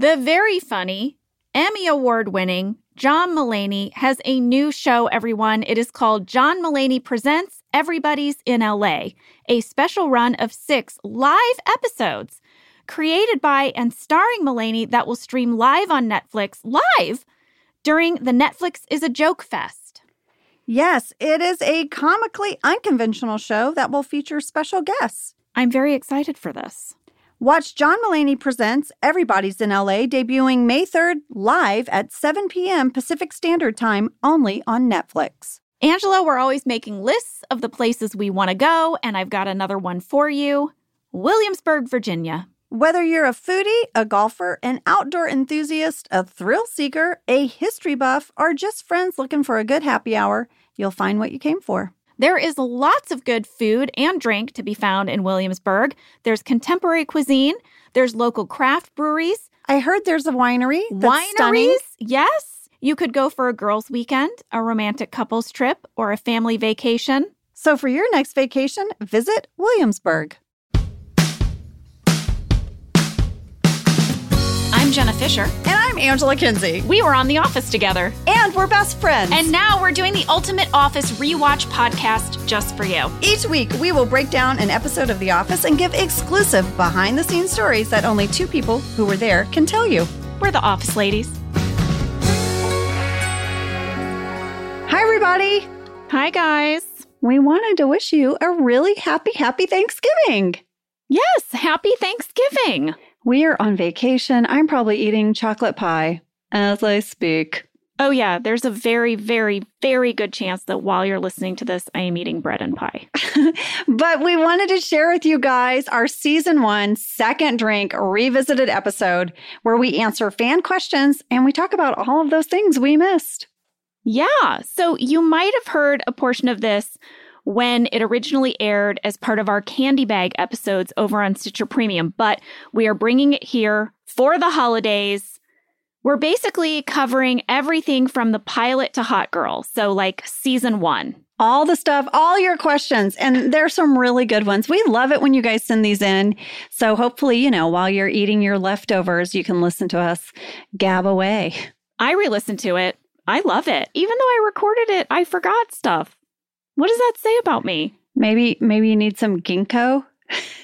The very funny, Emmy Award winning John Mulaney has a new show, everyone. It is called John Mulaney Presents Everybody's in LA, a special run of six live episodes created by and starring Mulaney that will stream live on Netflix live during the Netflix is a Joke Fest. Yes, it is a comically unconventional show that will feature special guests. I'm very excited for this. Watch John Mulaney Presents Everybody's in LA debuting May 3rd live at 7 p.m. Pacific Standard Time only on Netflix. Angela, we're always making lists of the places we want to go, and I've got another one for you Williamsburg, Virginia. Whether you're a foodie, a golfer, an outdoor enthusiast, a thrill seeker, a history buff, or just friends looking for a good happy hour, you'll find what you came for. There is lots of good food and drink to be found in Williamsburg. There's contemporary cuisine, there's local craft breweries. I heard there's a winery. Wineries, stunning. yes. You could go for a girls' weekend, a romantic couples trip, or a family vacation. So for your next vacation, visit Williamsburg. I'm Jenna Fischer. And I'm Angela Kinsey. We were on The Office together. And we're best friends. And now we're doing the Ultimate Office Rewatch podcast just for you. Each week, we will break down an episode of The Office and give exclusive behind the scenes stories that only two people who were there can tell you. We're the Office Ladies. Hi, everybody. Hi, guys. We wanted to wish you a really happy, happy Thanksgiving. Yes, happy Thanksgiving. We are on vacation. I'm probably eating chocolate pie as I speak. Oh, yeah. There's a very, very, very good chance that while you're listening to this, I am eating bread and pie. but we wanted to share with you guys our season one second drink revisited episode where we answer fan questions and we talk about all of those things we missed. Yeah. So you might have heard a portion of this when it originally aired as part of our candy bag episodes over on Stitcher Premium, but we are bringing it here for the holidays. We're basically covering everything from the pilot to Hot Girl. So, like season one. All the stuff, all your questions. And there's some really good ones. We love it when you guys send these in. So, hopefully, you know, while you're eating your leftovers, you can listen to us gab away. I re listened to it. I love it. Even though I recorded it, I forgot stuff. What does that say about me? Maybe maybe you need some ginkgo.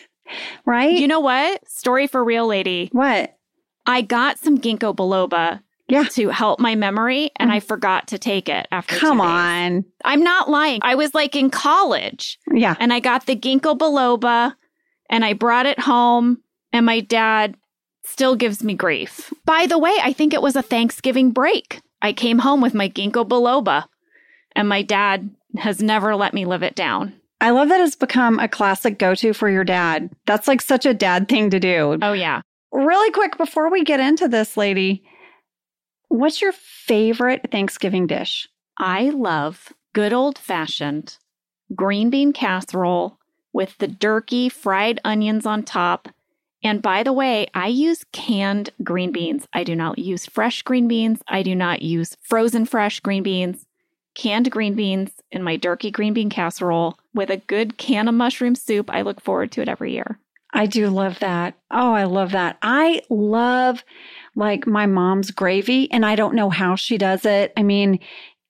right? You know what? Story for real lady. What? I got some ginkgo biloba yeah. to help my memory and I mm. forgot to take it after Come on. I'm not lying. I was like in college. Yeah. And I got the ginkgo biloba and I brought it home and my dad still gives me grief. By the way, I think it was a Thanksgiving break. I came home with my ginkgo biloba and my dad has never let me live it down. I love that it's become a classic go to for your dad. That's like such a dad thing to do. Oh, yeah. Really quick, before we get into this, lady, what's your favorite Thanksgiving dish? I love good old fashioned green bean casserole with the durkee fried onions on top. And by the way, I use canned green beans. I do not use fresh green beans. I do not use frozen fresh green beans canned green beans in my durkee green bean casserole with a good can of mushroom soup. I look forward to it every year. I do love that. Oh, I love that. I love like my mom's gravy, and I don't know how she does it. I mean,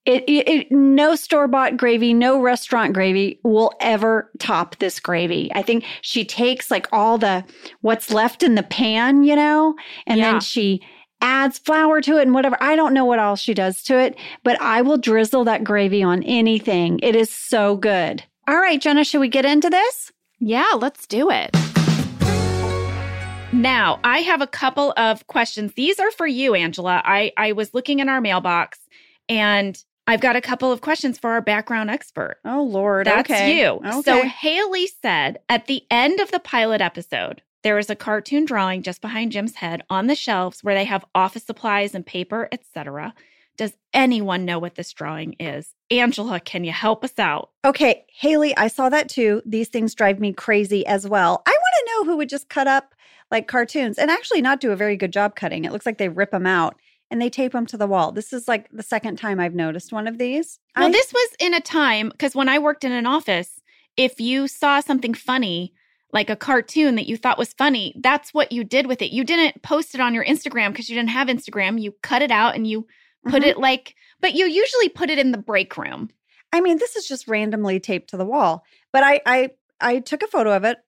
it, it, it no store bought gravy, no restaurant gravy will ever top this gravy. I think she takes like all the what's left in the pan, you know, and yeah. then she adds flour to it and whatever. I don't know what all she does to it, but I will drizzle that gravy on anything. It is so good. All right, Jenna, should we get into this? Yeah, let's do it. Now, I have a couple of questions. These are for you, Angela. I, I was looking in our mailbox and I've got a couple of questions for our background expert. Oh, Lord. That's okay. you. Okay. So, Haley said at the end of the pilot episode, there is a cartoon drawing just behind Jim's head on the shelves where they have office supplies and paper, etc. Does anyone know what this drawing is? Angela, can you help us out? Okay, Haley, I saw that too. These things drive me crazy as well. I want to know who would just cut up like cartoons and actually not do a very good job cutting. It looks like they rip them out and they tape them to the wall. This is like the second time I've noticed one of these. Well, I, this was in a time because when I worked in an office, if you saw something funny, like a cartoon that you thought was funny, that's what you did with it. You didn't post it on your Instagram because you didn't have Instagram. You cut it out and you put Mhm. it like, but you usually put it in the break room. I mean, this is just randomly taped to the wall. But I I I took a photo of it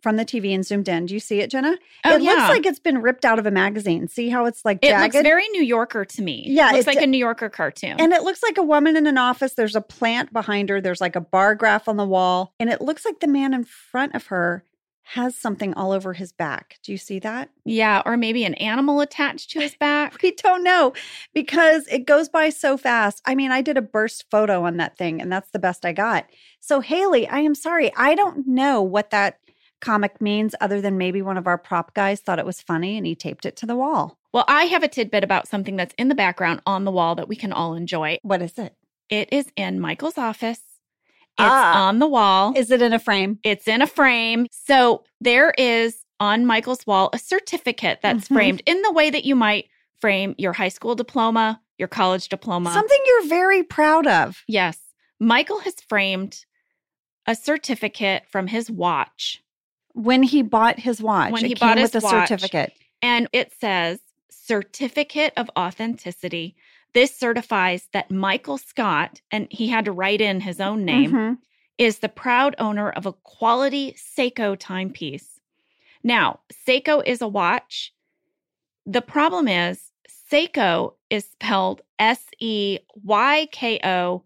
from the TV and zoomed in. Do you see it, Jenna? Oh, it yeah. looks like it's been ripped out of a magazine. See how it's like it looks very New Yorker to me. Yeah, it looks like a New Yorker cartoon. and it looks like a woman in an office. There's a plant behind her. There's like a bar graph on the wall. And it looks like the man in front of her has something all over his back. Do you see that? yeah, or maybe an animal attached to his back. We don't know because it goes by so fast. I mean, I did a burst photo on that thing, and that's the best I got. So, Haley, I am sorry. I don't know what that comic means other than maybe one of our prop guys thought it was funny and he taped it to the wall. Well, I have a tidbit about something that's in the background on the wall that we can all enjoy. What is it? It is in Michael's office. It's Ah. on the wall. Is it in a frame? It's in a frame. So there is on Michael's wall a certificate that's Mhm. framed in the way that you might frame your high school diploma, your college diploma. Something you're very proud of. yes. Michael has framed a certificate from his watch When he bought his watch, When he came bought with his a watch. certificate. and it says certificate of authenticity. This certifies that Michael Scott, and he had to write in his own name, Mhm. is the proud owner of a quality Seiko timepiece. Now, Seiko is a watch. The problem is, Seiko is spelled S E Y K O,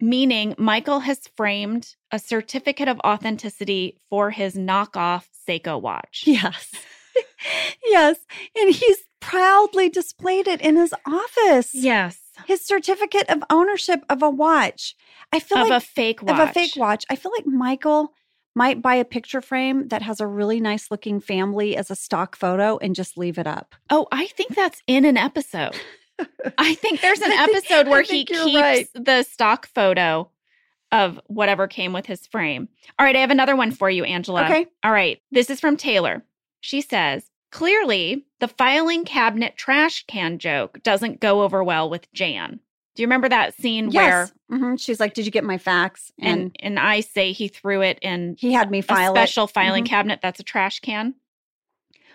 meaning Michael has framed a certificate of authenticity for his knockoff Seiko watch. Yes. yes. And he's proudly displayed it in his office. Yes. His certificate of ownership of a watch. I feel Of like a fake watch. of a fake watch. I feel like Michael might buy a picture frame that has a really nice looking family as a stock photo and just leave it up. Oh, I think that's in an episode. I think there's an episode where he keeps right. the stock photo of whatever came with his frame. All right, I have another one for you, Angela. Okay. All right, this is from Taylor. She says, clearly the filing cabinet trash can joke doesn't go over well with Jan. Do you remember that scene where Yes. Mhm. She's like, Did you get my fax? And, and and I say he threw it in he had me file a special it. filing Mhm. cabinet that's a trash can.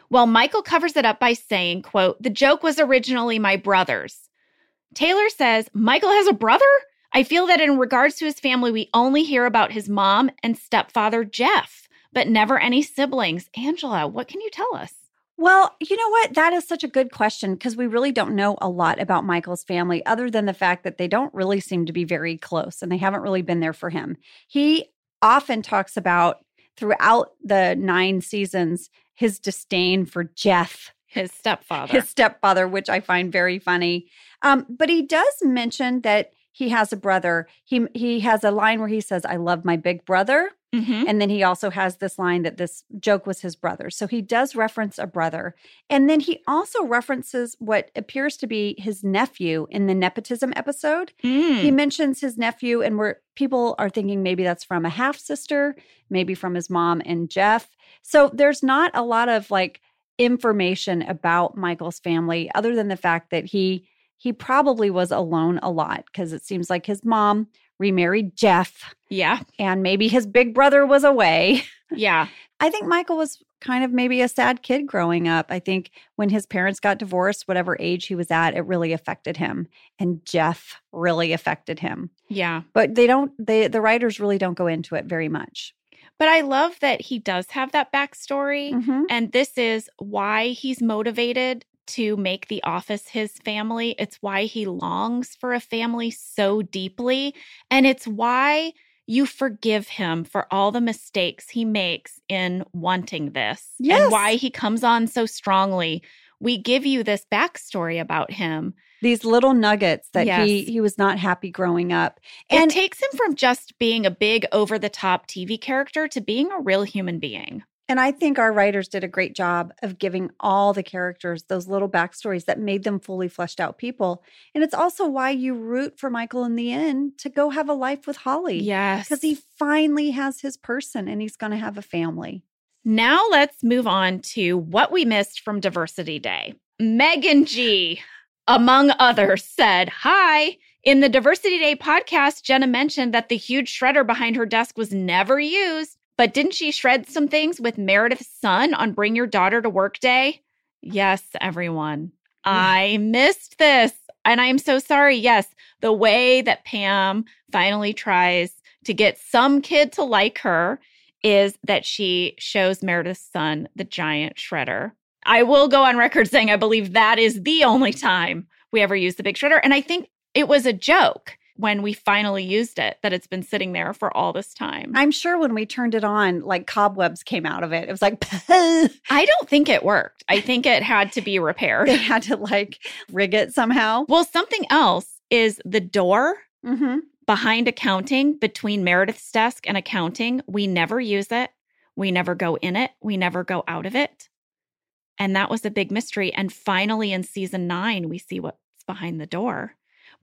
Well, Michael covers it up by saying, quote, the joke was originally my brother's. Taylor says, Michael has a brother? I feel that in regards to his family, we only hear about his mom and stepfather, Jeff, but never any siblings. Angela, what can you tell us? Well, you know what? That is such a good question because we really don't know a lot about Michael's family other than the fact that they don't really seem to be very close and they haven't really been there for him. He often talks about throughout the nine seasons his disdain for Jeff, His stepfather. his stepfather, which I find very funny. Um, but he does mention that he has a brother. He he has a line where he says, "I love my big brother." Mhm. And then he also has this line that this joke was his brother. So he does reference a brother. And then he also references what appears to be his nephew in the nepotism episode. Mm. He mentions his nephew, and where people are thinking maybe that's from a half sister, maybe from his mom and Jeff. So there's not a lot of like information about Michael's family other than the fact that he he probably was alone a lot because it seems like his mom remarried Jeff yeah. and maybe his big brother was away. Yeah. I think Michael was kind of maybe a sad kid growing up. I think when his parents got divorced, whatever age he was at, it really affected him. And Jeff really affected him. Yeah. But they don't, they, the writers really don't go into it very much. But I love that he does have that backstory. Mhm. And this is why he's motivated to make The Office his family. It's why he longs for a family so deeply. And it's why you forgive him for all the mistakes he makes in wanting this Yes. and why he comes on so strongly. We give you this backstory about him. These little nuggets that he Yes. he was not happy growing up. And And it takes him from just being a big over the top TV character to being a real human being. And I think our writers did a great job of giving all the characters those little backstories that made them fully fleshed out people. And it's also why you root for Michael in the end to go have a life with Holly. Yes. Because he finally has his person and he's going to have a family. Now let's move on to what we missed from Diversity Day. Megan G, among others, said, Hi. In the Diversity Day podcast, Jenna mentioned that the huge shredder behind her desk was never used. But didn't she shred some things with Meredith's son on Bring Your Daughter to Work Day? Yes, everyone. Mm. I missed this. And I'm so sorry. Yes, the way that Pam finally tries to get some kid to like her is that she shows Meredith's son the giant shredder. I will go on record saying I believe that is the only time we ever used the big shredder. And I think it was a joke when we finally used it that it's been sitting there for all this time. I'm sure when we turned it on, like cobwebs came out of it. It was like, I don't think it worked. I think it had to be repaired. they had to like rig it somehow. Well, something else is the door Mm-hmm. behind accounting between Meredith's desk and accounting. We never use it. We never go in it. We never go out of it. And that was a big mystery. And finally, in season nine, we see what's behind the door.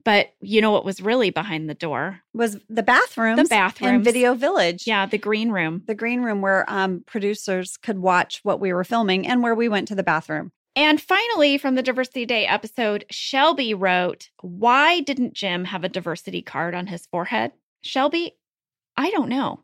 But you know what was really behind the door? Was the bathrooms, The bathrooms. in Video Village. Yeah, the green room. The green room where um, producers could watch what we were filming and where we went to the bathroom. And finally, from the Diversity Day episode, Shelby wrote, Why didn't Jim have a diversity card on his forehead? Shelby, I don't know.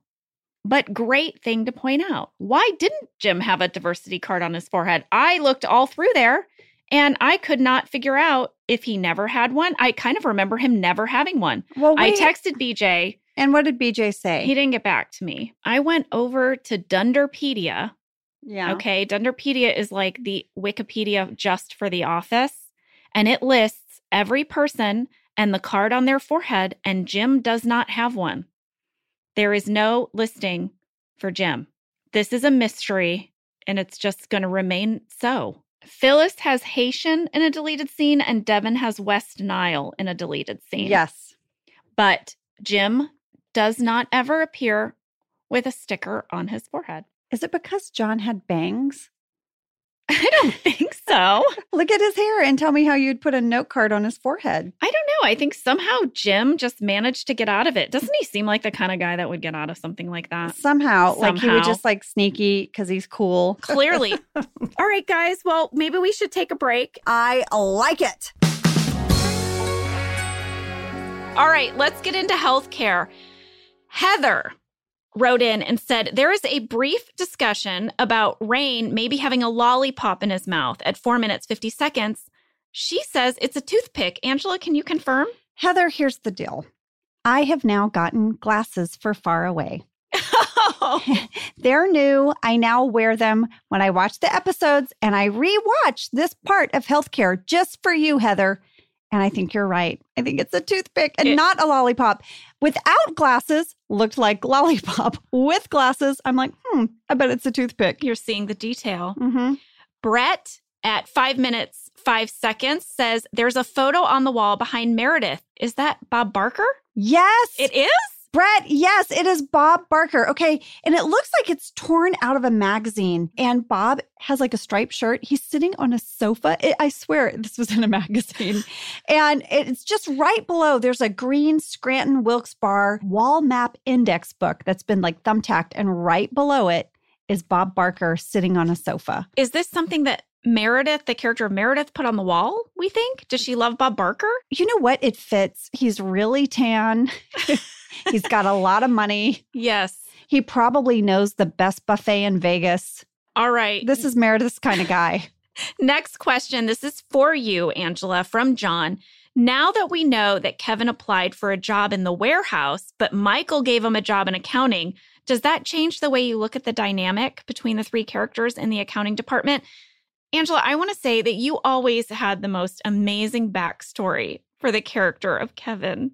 But great thing to point out. Why didn't Jim have a diversity card on his forehead? I looked all through there and I could not figure out if he never had one. I kind of remember him never having one. Well, I texted BJ. and what did BJ say? He didn't get back to me. I went over to Dunderpedia yeah. Okay. Dunderpedia is like the Wikipedia just for the office, and it lists every person and the card on their forehead, and Jim does not have one. There is no listing for Jim. This is a mystery, and it's just going to remain so. Phyllis has Haitian in a deleted scene, and Devon has West Nile in a deleted scene. Yes. But Jim does not ever appear with a sticker on his forehead. Is it because John had bangs? I don't think so. Look at his hair and tell me how you'd put a note card on his forehead. I don't know. I think somehow Jim just managed to get out of it. Doesn't he seem like the kind of guy that would get out of something like that? Somehow, like he would just like sneaky because he's cool. Clearly. All right, guys. Well, maybe we should take a break. I like it. All right, let's get into healthcare. Heather wrote in and said there is a brief discussion about Rainn maybe having a lollipop in his mouth at four minutes, 50 seconds. She says it's a toothpick. Angela, can you confirm? Heather, here's the deal. I have now gotten glasses for far away. They're new. I now wear them when I watch the episodes and I rewatch this part of healthcare just for you, Heather. And I think you're right. I think it's a toothpick and It- not a lollipop. Without glasses, looked like lollipop. With glasses, I'm like, hmm, I bet it's a toothpick. You're seeing the detail. Mm-hmm. Brett at five minutes, five seconds says there's a photo on the wall behind Meredith. Is that Bob Barker? Yes. It is? Brett, yes, it is Bob Barker. Okay. And it looks like it's torn out of a magazine. And Bob has like a striped shirt. He's sitting on a sofa. It, I swear this was in a magazine. and it's just right below. There's a green Scranton Wilkes Barre wall map index book that's been like thumbtacked. And right below it is Bob Barker sitting on a sofa. Is this something that Meredith, the character of Meredith, put on the wall? We think? Does she love Bob Barker? You know what? It fits. He's really tan. He's got a lot of money. Yes. He probably knows the best buffet in Vegas. All right. This is Meredith's kind of guy. Next question. This is for you, Angela, from John. Now that we know that Kevin applied for a job in the warehouse, but Michael gave him a job in accounting, does that change the way you look at the dynamic between the three characters in the accounting department? Angela, I want to say that you always had the most amazing backstory for the character of Kevin.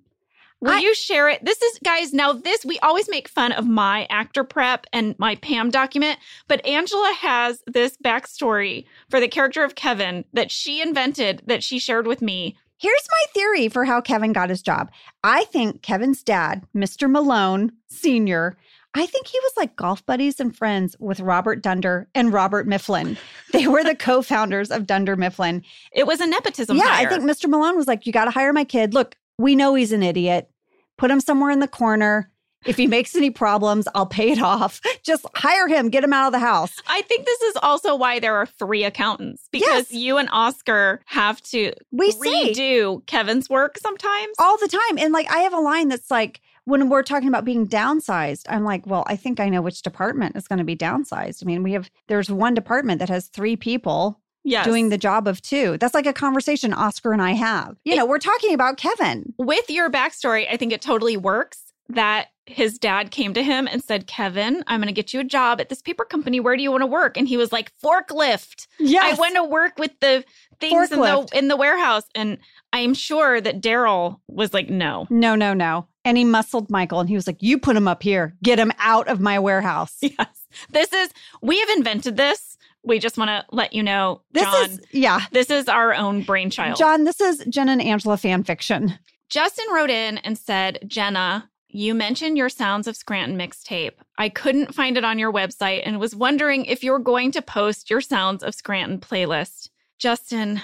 Will I- you share it? This is, guys, now this, we always make fun of my actor prep and my Pam document, but Angela has this backstory for the character of Kevin that she invented that she shared with me. Here's my theory for how Kevin got his job. I think Kevin's dad, Mr. Malone Sr., I think he was like golf buddies and friends with Robert Dunder and Robert Mifflin. They were the co founders of Dunder Mifflin. It was a nepotism yeah, hire. I think Mr. Malone was like, You got to hire my kid. Look, we know he's an idiot. Put him somewhere in the corner. If he makes any problems, I'll pay it off. Just hire him, get him out of the house. I think this is also why there are three accountants because Yes. you and Oscar have to We redo Kevin's work sometimes. all the time. And like, I have a line that's like, when we're talking about being downsized, I'm like, well, I think I know which department is going to be downsized. I mean, we have, there's one department that has three people Yes. doing the job of two. That's like a conversation Oscar and I have. You know, we're talking about Kevin. with your backstory, I think it totally works that his dad came to him and said, Kevin, I'm going to get you a job at this paper company. Where do you want to work? And he was like, forklift. Yes. I want to work with the things in the in the warehouse. And I'm sure that Darryl was like, no. no, no, no. And he muscled Michael and he was like, you put him up here, get him out of my warehouse. Yes. This is we have invented this. We just want to let you know, This John. is, yeah. this is our own brainchild. John, this is Jen and Angela fan fiction. Justin wrote in and said, Jenna, you mentioned your Sounds of Scranton mixtape. I couldn't find it on your website and was wondering if you're going to post your Sounds of Scranton playlist. Justin,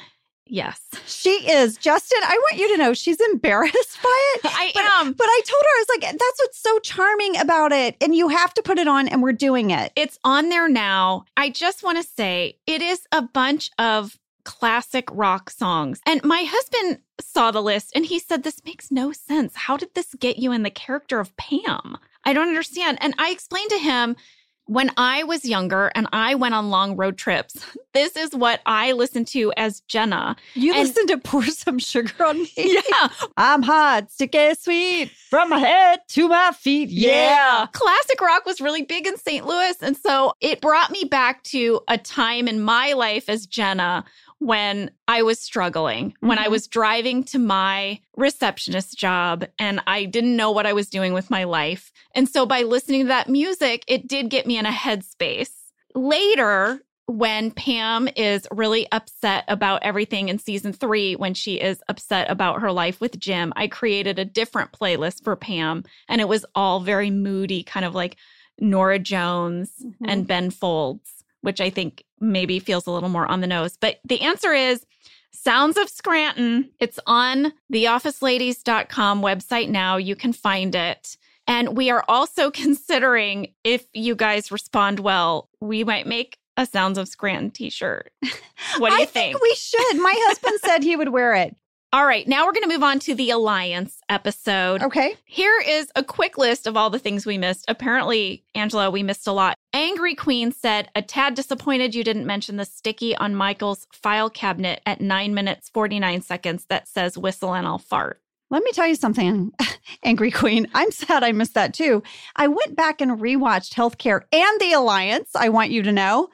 yes. She is. Justin, I want you to know she's embarrassed by it. I But, am. but I told her, I was like, that's what's so charming about it. And you have to put it on, and we're doing it. It's on there now. I just want to say it is a bunch of classic rock songs. And my husband saw the list and he said, This makes no sense. How did this get you in the character of Pam? I don't understand. And I explained to him when I was younger and I went on long road trips, this is what I listened to as Jenna. You And- listen to Pour Some Sugar on Me. Yeah. I'm hot, sticky sweet, from my head to my feet. Yeah. Classic rock was really big in St. Louis. And so it brought me back to a time in my life as Jenna when I was struggling, when I Mhm. was driving to my receptionist job and I didn't know what I was doing with my life. And so by listening to that music, it did get me in a headspace. Later, when Pam is really upset about everything in season three, when she is upset about her life with Jim, I created a different playlist for Pam. And it was all very moody, kind of like Norah Jones Mhm. and Ben Folds, which I think maybe feels a little more on the nose. But the answer is Sounds of Scranton. It's on the officeladies.com website now. You can find it. And we are also considering if you guys respond well, we might make a Sounds of Scranton t shirt. What do you I think? we should. My husband said he would wear it. All right, now we're going to move on to the Alliance episode. Okay. Here is a quick list of all the things we missed. Apparently, Angela, we missed a lot. Angry Queen said, a tad disappointed you didn't mention the sticky on Michael's file cabinet at nine minutes, 49 seconds that says whistle and I'll fart. Let me tell you something, Angry Queen. I'm sad I missed that too. I went back and rewatched Healthcare and the Alliance, I want you to know.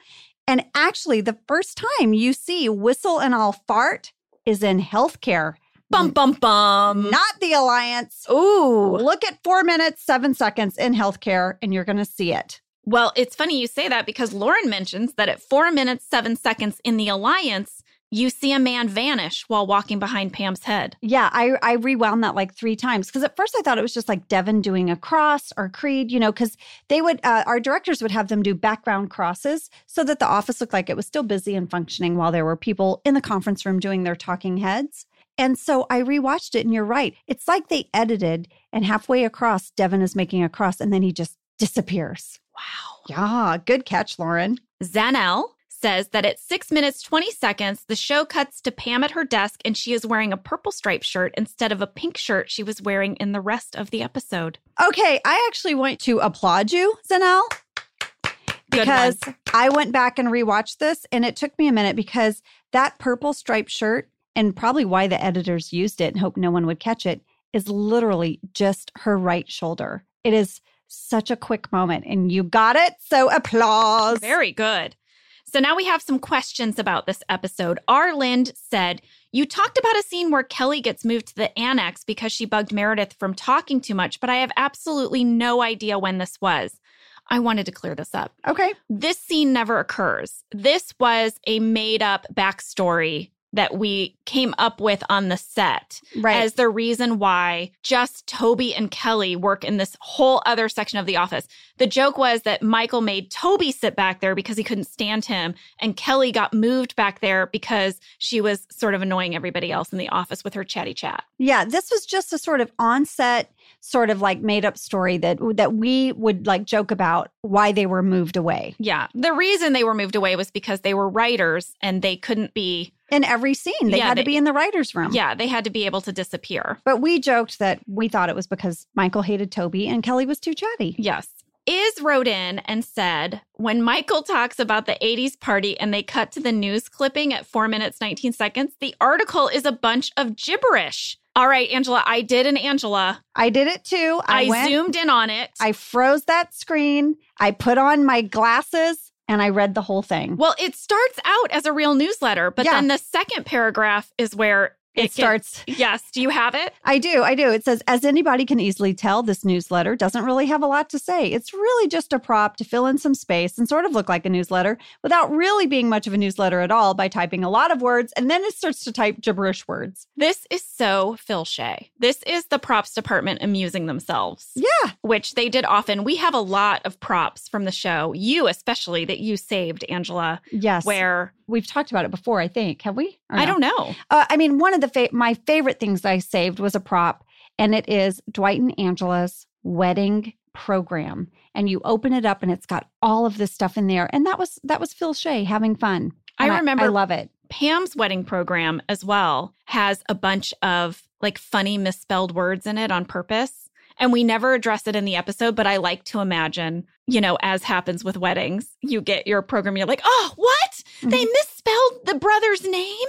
And actually, the first time you see Whistle and I'll Fart is in Healthcare, Bum, bum, bum. not the Alliance. Ooh. Look at four minutes, seven seconds in Healthcare, and you're going to see it. Well, it's funny you say that because Lauren mentions that at four minutes, seven seconds in the Alliance, you see a man vanish while walking behind Pam's head. Yeah, I, I rewound that like three times because at first I thought it was just like Devon doing a cross or creed, you know, because they would, uh, our directors would have them do background crosses so that the office looked like it was still busy and functioning while there were people in the conference room doing their talking heads. And so I rewatched it, and you're right. It's like they edited, and halfway across, Devon is making a cross, and then he just disappears. Wow. Yeah, good catch, Lauren. Zanel says that at six minutes, 20 seconds, the show cuts to Pam at her desk and she is wearing a purple striped shirt instead of a pink shirt she was wearing in the rest of the episode. Okay, I actually want to applaud you, Zanel. Because. I went back and rewatched this and it took me a minute because that purple striped shirt and probably why the editors used it and hope no one would catch it is literally just her right shoulder. It is such a quick moment and you got it. So applause. Very good. So now we have some questions about this episode. R. Lind said, You talked about a scene where Kelly gets moved to the annex because she bugged Meredith from talking too much, but I have absolutely no idea when this was. I wanted to clear this up. Okay. This scene never occurs. This was a made up backstory that we came up with on the set Right. as the reason why just Toby and Kelly work in this whole other section of the office. The joke was that Michael made Toby sit back there because he couldn't stand him, and Kelly got moved back there because she was sort of annoying everybody else in the office with her chatty chat. yeah, this was just a sort of onset sort of like made up story that that we would like joke about why they were moved away. Yeah. The reason they were moved away was because they were writers and they couldn't be in every scene. They Yeah, had to be in the writer's room. Yeah, they had to be able to disappear. But we joked that we thought it was because Michael hated Toby and Kelly was too chatty. Yes. Iz wrote in and said, when Michael talks about the 80s party and they cut to the news clipping at four minutes, 19 seconds, the article is a bunch of gibberish. All right, Angela, I did an Angela. I did it too. I, I, went, zoomed in on it. I froze that screen. I put on my glasses and I read the whole thing. well, it starts out as a real newsletter, but Yeah. then the second paragraph is where it gets- starts. yes. Do you have it? I do. I do. It says, as anybody can easily tell, this newsletter doesn't really have a lot to say. It's really just a prop to fill in some space and sort of look like a newsletter without really being much of a newsletter at all by typing a lot of words. And then it starts to type gibberish words. This is so Phil Shea. This is the props department amusing themselves. Yeah. which they did often. We have a lot of props from the show, you especially, that you saved, Angela, Yes. where We've talked about it before, I think. Have we? Or I don't know. Uh, I mean, one of the fa- my favorite things I saved was a prop, and it is Dwight and Angela's wedding program. And you open it up, and it's got all of this stuff in there. And that was that was Phil Shea having fun. I And remember- I love it. Pam's wedding program as well has a bunch of like funny misspelled words in it on purpose. And we never address it in the episode, but I like to imagine, you know, as happens with weddings, you get your program, you're like, oh, what? They Mhm. misspelled the brother's name?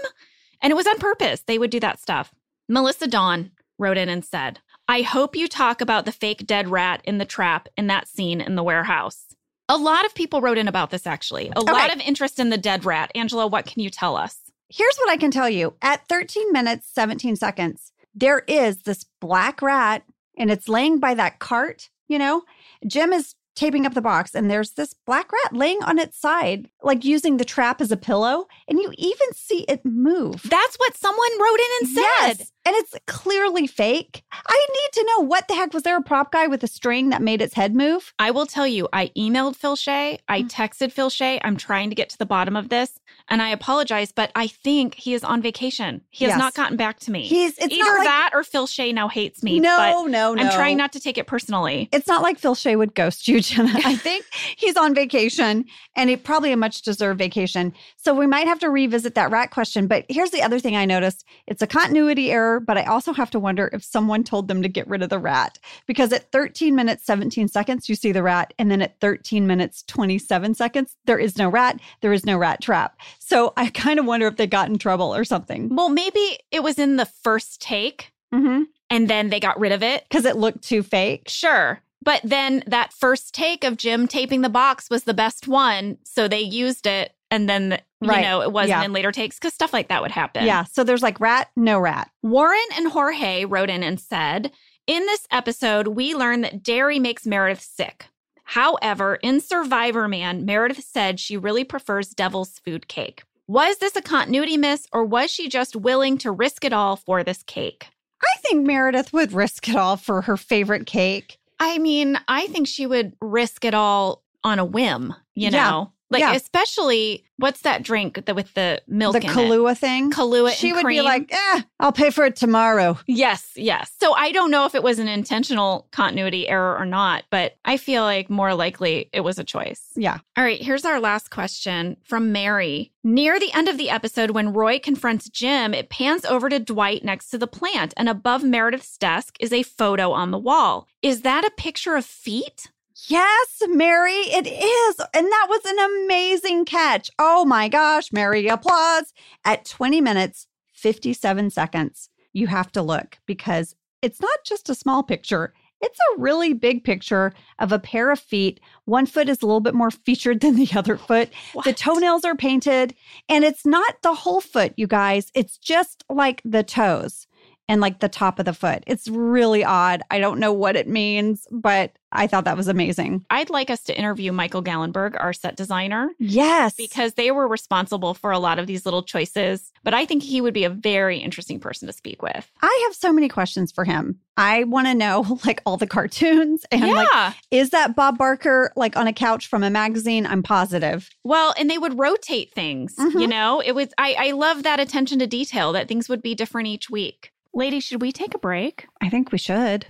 And it was on purpose. They would do that stuff. Melissa Dawn wrote in and said, I hope you talk about the fake dead rat in the trap in that scene in the warehouse. A lot of people wrote in about this, actually. A lot of interest in the dead rat. Angela, what can you tell us? Here's what I can tell you: at 13 minutes 17 seconds, there is this black rat, and it's laying by that cart. You know, Jim is taping up the box, and there's this black rat laying on its side, like using the trap as a pillow, and you even see it move. That's what someone wrote in and said. Yes, and it's clearly fake. I need to know what the heck was there a prop guy with a string that made its head move? I will tell you, I emailed Phil Shea. I Mm. texted Phil Shea. I'm trying to get to the bottom of this. And I apologize, but I think he is on vacation. He has Yes. not gotten back to me. He's it's Either not like, that or Phil Shea now hates me. No, but no, no. I'm trying not to take it personally. It's not like Phil Shea would ghost you, Jenna. I think he's on vacation and it probably a much deserved vacation. So we might have to revisit that rat question. But here's the other thing I noticed it's a continuity error, but I also have to wonder if someone told them to get rid of the rat because at 13 minutes, 17 seconds, you see the rat. And then at 13 minutes, 27 seconds, there is no rat. There is no rat trap. So I kind of wonder if they got in trouble or something Well, maybe it was in the first take because and then they got rid of it. Because it looked too fake. Sure. But then that first take of Jim taping the box was the best one. So they used it. And then, you Right. know, it wasn't Yeah. in later takes because stuff like that would happen. Yeah. So there's like rat, no rat. Warren and Jorge wrote in and said, In this episode, we learn that dairy makes Meredith sick. However, in Survivor Man, Meredith said she really prefers devil's food cake. Was this a continuity miss, or was she just willing to risk it all for this cake? I think Meredith would risk it all for her favorite cake. I mean, I think she would risk it all on a whim, you Yeah. know? Like, Yeah. especially what's that drink that with the milk the in it? Kahlua thing. Kahlua she would be like, eh, I'll pay for it tomorrow. Yes, yes. So I don't know if it was an intentional continuity error or not, but I feel like more likely it was a choice. Yeah. All right, here's our last question from Mary. Near the end of the episode, when Roy confronts Jim, it pans over to Dwight next to the plant, and above Meredith's desk is a photo on the wall. Is that a picture of feet? Yes, Mary, it is. And that was an amazing catch. Oh my gosh, Mary, applause. At 20 minutes, 57 seconds, you have to look because it's not just a small picture. It's a really big picture of a pair of feet. One foot is a little bit more featured than the other foot. The toenails are painted, and it's not the whole foot, you guys. It's just like the toes and like the top of the foot. It's really odd. I don't know what it means, but I thought that was amazing. I'd like us to interview Michael Gallenberg, our set designer, Yes. because they were responsible for a lot of these little choices. But I think he would be a very interesting person to speak with. I have so many questions for him. I want to know like all the cartoons and yeah. like is that Bob Barker like on a couch from a magazine? I'm positive. Well, and they would rotate things, you Mhm. know? It was I I love that attention to detail that things would be different each week. Ladies, should we take a break? I think we should.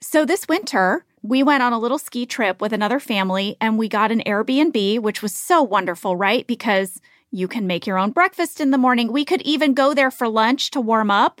So this winter, we went on a little ski trip with another family and we got an Airbnb, which was so wonderful, right? Because you can make your own breakfast in the morning. We could even go there for lunch to warm up.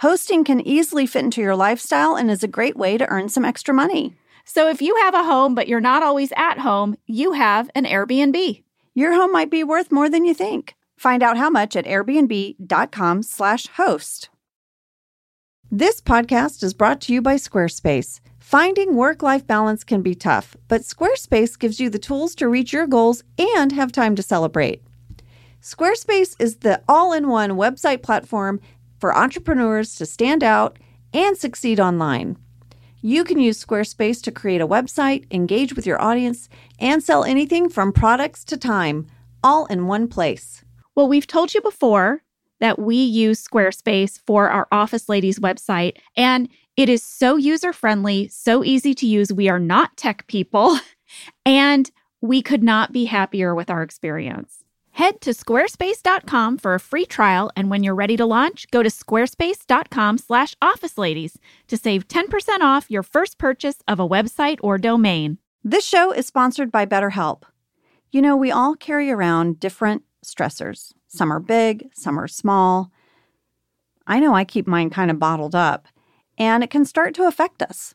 Hosting can easily fit into your lifestyle and is a great way to earn some extra money. So if you have a home, but you're not always at home, you have an Airbnb. Your home might be worth more than you think. Find out how much at airbnb.com slash host. This podcast is brought to you by Squarespace. Finding work life balance can be tough, but Squarespace gives you the tools to reach your goals and have time to celebrate. Squarespace is the all in one website platform for entrepreneurs to stand out and succeed online. You can use Squarespace to create a website, engage with your audience, and sell anything from products to time, all in one place. Well, we've told you before that we use Squarespace for our Office Ladies website, and it is so user friendly, so easy to use. We are not tech people, and we could not be happier with our experience. Head to squarespace.com for a free trial, and when you're ready to launch, go to squarespace.com/slash office ladies to save 10% off your first purchase of a website or domain. This show is sponsored by BetterHelp. You know, we all carry around different stressors. Some are big, some are small. I know I keep mine kind of bottled up, and it can start to affect us.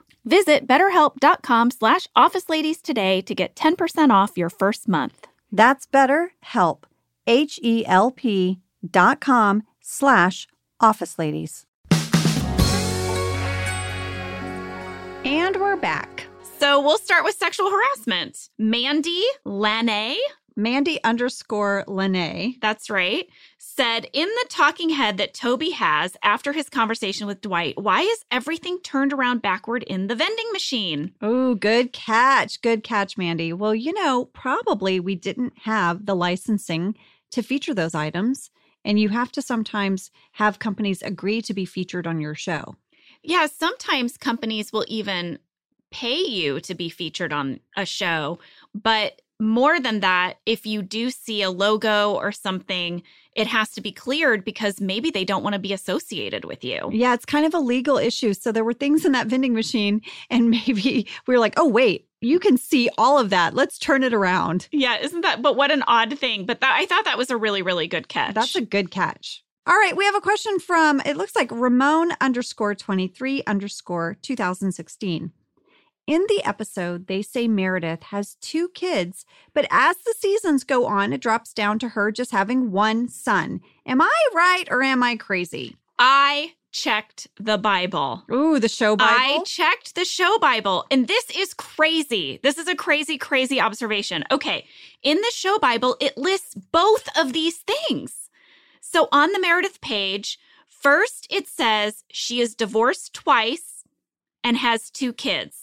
Visit betterhelp.com slash office ladies today to get 10% off your first month. That's BetterHelp, H-E-L-P dot com slash office ladies. And we're back. So we'll start with sexual harassment. Mandy Lanay, Mandy underscore Lene. that's right, said in the talking head that Toby has after his conversation with Dwight, why is everything turned around backward in the vending machine? Oh, good catch. Good catch, Mandy. Well, you know, probably we didn't have the licensing to feature those items. And you have to sometimes have companies agree to be featured on your show. Yeah, sometimes companies will even pay you to be featured on a show. But more than that, if you do see a logo or something, it has to be cleared because maybe they don't want to be associated with you. Yeah, it's kind of a legal issue. So there were things in that vending machine, and maybe we were like, oh, wait, you can see all of that. Let's turn it around. Yeah, isn't that? But what an odd thing. But that, I thought that was a really, really good catch. That's a good catch. All right, we have a question from, it looks like Ramon underscore 23 underscore 2016. In the episode, they say Meredith has two kids, but as the seasons go on, it drops down to her just having one son. Am I right or am I crazy? I checked the Bible. Ooh, the show Bible. I checked the show Bible, and this is crazy. This is a crazy, crazy observation. Okay, in the show Bible, it lists both of these things. So on the Meredith page, first it says she is divorced twice and has two kids.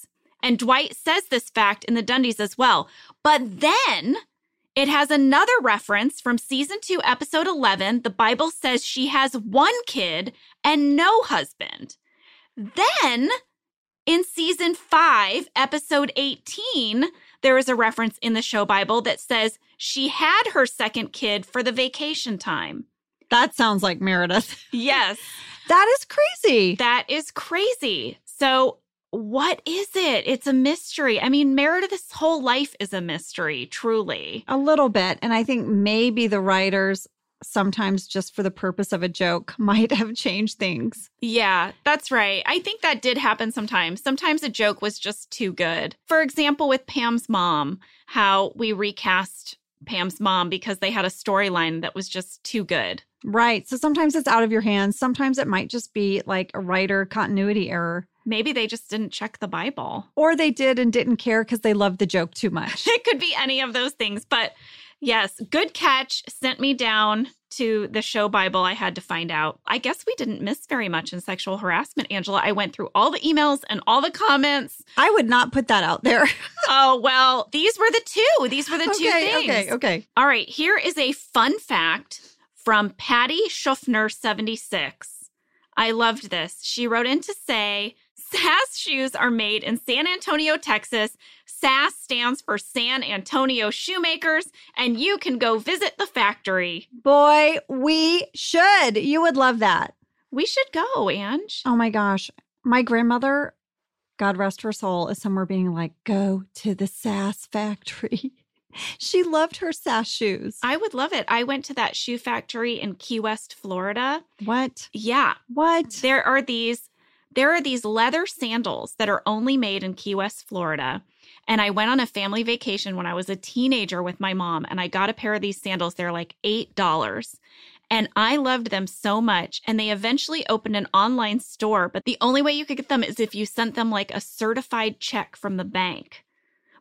And Dwight says this fact in the Dundies as well. But then it has another reference from season two, episode 11. The Bible says she has one kid and no husband. Then in season five, episode 18, there is a reference in the show Bible that says she had her second kid for the vacation time. that sounds like Meredith. Yes, That is crazy. that is crazy. So, what is it? It's a mystery. I mean, Meredith's whole life is a mystery, truly. A little bit. And I think maybe the writers sometimes just for the purpose of a joke might have changed things. Yeah, that's right. I think that did happen sometimes. Sometimes a joke was just too good. For example, with Pam's mom, how we recast Pam's mom because they had a storyline that was just too good. Right. So sometimes it's out of your hands. Sometimes it might just be like a writer continuity error. Maybe they just didn't check the Bible. Or they did and didn't care because they loved the joke too much. it could be any of those things. But yes, good catch sent me down to the show Bible. I had to find out. I guess we didn't miss very much in sexual harassment, Angela. I went through all the emails and all the comments. I would not put that out there. oh, well, these were the two. These were the okay, two things. Okay, okay. All right, here is a fun fact from Patty Schuffner76. I loved this. She wrote in to say, SAS shoes are made in San Antonio, Texas. SAS stands for San Antonio Shoemakers, and you can go visit the factory. Boy, we should. You would love that. We should go, Ange. Oh my gosh. My grandmother, God rest her soul, is somewhere being like, go to the SAS factory. She loved her SAS shoes. I would love it. I went to that shoe factory in Key West, Florida. What? Yeah. What? There are these there are these leather sandals that are only made in Key West, Florida. And I went on a family vacation when I was a teenager with my mom, and I got a pair of these sandals. They're like $8. And I loved them so much. And they eventually opened an online store, but the only way you could get them is if you sent them like a certified check from the bank.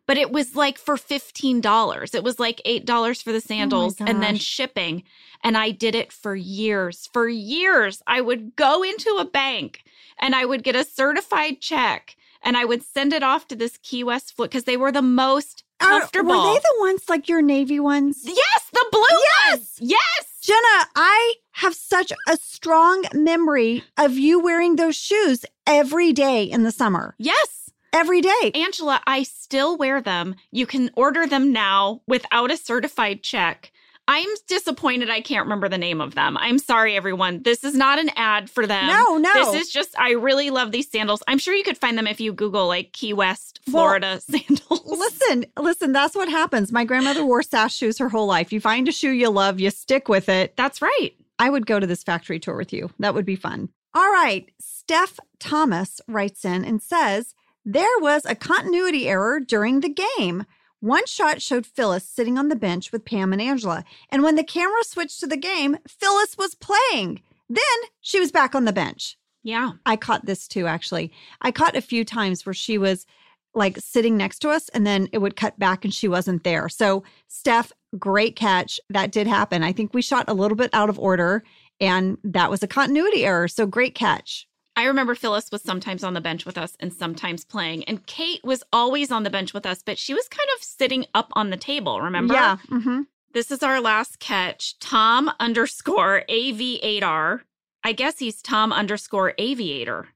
But it was like for $15. It was like $8 for the oh sandals Oh and then shipping. And I did it for years. For years, I would go into a bank and I would get a certified check and I would send it off to this Key West foot because they were the most Are- comfortable. were they the ones like your Navy ones? yes, the blue Yes! ones. Yes. Jenna, I have such a strong memory of you wearing those shoes every day in the summer. Yes. Every day. Angela, I still wear them. You can order them now without a certified check. I'm disappointed I can't remember the name of them. I'm sorry, everyone. This is not an ad for them. No, no. This is just, I really love these sandals. I'm sure you could find them if you Google like Key West, Well, Florida sandals. Listen, listen, that's what happens. My grandmother wore SAS shoes her whole life. You find a shoe you love, you stick with it. That's right. I would go to this factory tour with you. That would be fun. All right. Steph Thomas writes in and says, There was a continuity error during the game. One shot showed Phyllis sitting on the bench with Pam and Angela. And when the camera switched to the game, Phyllis was playing. Then she was back on the bench. Yeah. I caught this too, actually. I caught a few times where she was like sitting next to us and then it would cut back and she wasn't there. So, Steph, great catch. That did happen. I think we shot a little bit out of order and that was a continuity error. So, great catch. I remember Phyllis was sometimes on the bench with us and sometimes playing. And Kate was always on the bench with us, but she was kind of sitting up on the table, remember? Yeah. hmm This is our last catch. Tom underscore AV8R. I guess he's Tom underscore aviator.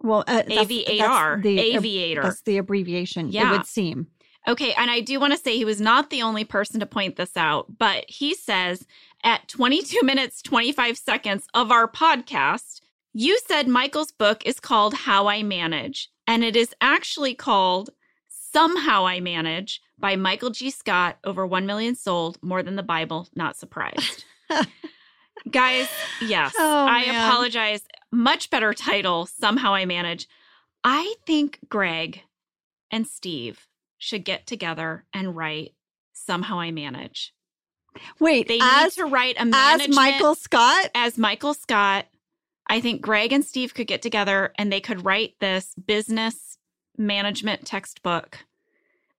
Well, uh, that's- AV8R. that's the- aviator. That's the abbreviation. yeah. It would seem. Okay, and I do want to say he was not the only person to point this out, but he says at 22 minutes 25 seconds of our podcast, you said Michael's book is called How I Manage, and it is actually called Somehow I Manage by Michael G. Scott, over 1 million sold, more than the Bible, not surprised. Guys, yes, Oh, I man. apologize. Much better title, Somehow I Manage. I think Greg and Steve should get together and write Somehow I Manage. Wait, They as, need to write a as Michael Scott? as Michael Scott. I think Greg and Steve could get together and they could write this business management textbook.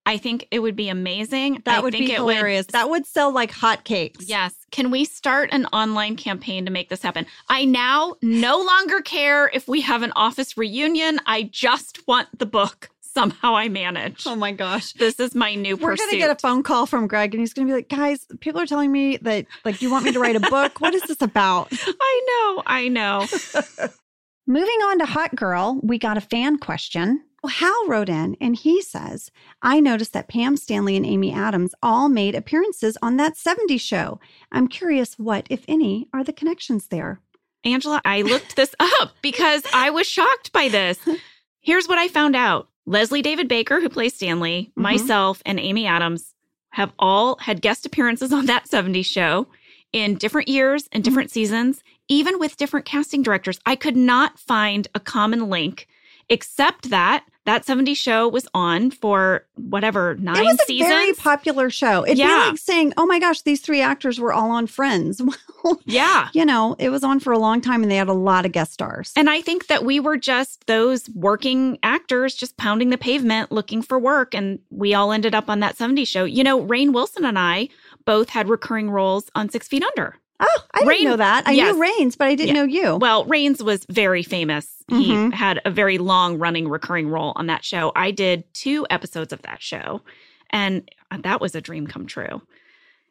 I think it would be amazing. That I would think be it hilarious. that would sell like hotcakes. Yes. Can we start an online campaign to make this happen? I now no longer care if we have an office reunion. I just want the book. Somehow I manage. Oh my gosh. This is my new We're pursuit. going to get a phone call from Greg and he's going to be like, guys, people are telling me that, like, you want me to write a book. What is this about? I know. I know. Moving on to Hot Girl, we got a fan question. Hal wrote in and he says, I noticed that Pam Stanley and Amy Adams all made appearances on that 70s show. I'm curious what, if any, are the connections there? Angela, I looked this up because I was shocked by this. Here's what I found out Leslie David Baker, who plays Stanley, Mhm. myself, and Amy Adams have all had guest appearances on that 70s show. in different years and different seasons, even with different casting directors. I could not find a common link except that that 70 show was on for whatever, nine it was a seasons. very popular show. It'd Yeah. be like saying, "Oh my gosh, these three actors were all on Friends." Well, yeah. you know, it was on for a long time, and they had a lot of guest stars. And I think that we were just those working actors just pounding the pavement looking for work. And we all ended up on that 70 show. You know, Rainn Wilson and I both had recurring roles on Six Feet Under. Oh, I Rainn- didn't know that. I yes. knew Reigns, but I didn't Yeah. know you. Well, Rains was very famous. He Mhm. had a very long running recurring role on that show. I did two episodes of that show, and that was a dream come true.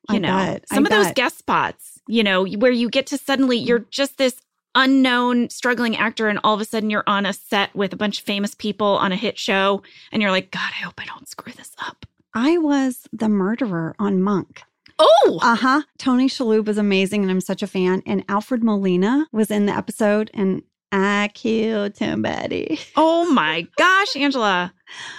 You I know, bet. I some of those guest spots, you know, where you get to suddenly, you're just this unknown struggling actor, and all of a sudden you're on a set with a bunch of famous people on a hit show, and you're like, God, I hope I don't screw this up. I was the murderer on Monk. Oh, Uh huh. Tony Shalhoub was amazing, and I'm such a fan. And Alfred Molina was in the episode, and I killed somebody. Oh my gosh, Angela.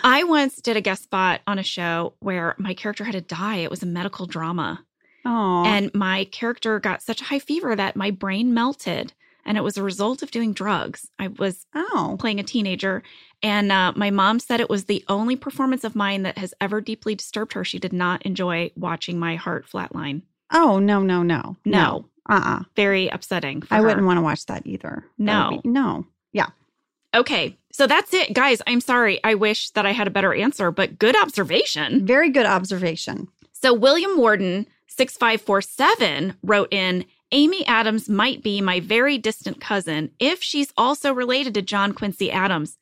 I once did a guest spot on a show where my character had to die. It was a medical drama. Oh, And my character got such a high fever that my brain melted. And it was a result of doing drugs. I was oh, playing a teenager. And uh, my mom said it was the only performance of mine that has ever deeply disturbed her. She did not enjoy watching my heart flatline. oh, no, no, no, No. Uh uh Very upsetting. I her. wouldn't want to watch that either. No. would be- no. Yeah. Okay. So that's it. Guys, I'm sorry. I wish that I had a better answer, but good observation. Very good observation. So William Warden, 6547, wrote in Amy Adams might be my very distant cousin if she's also related to John Quincy Adams.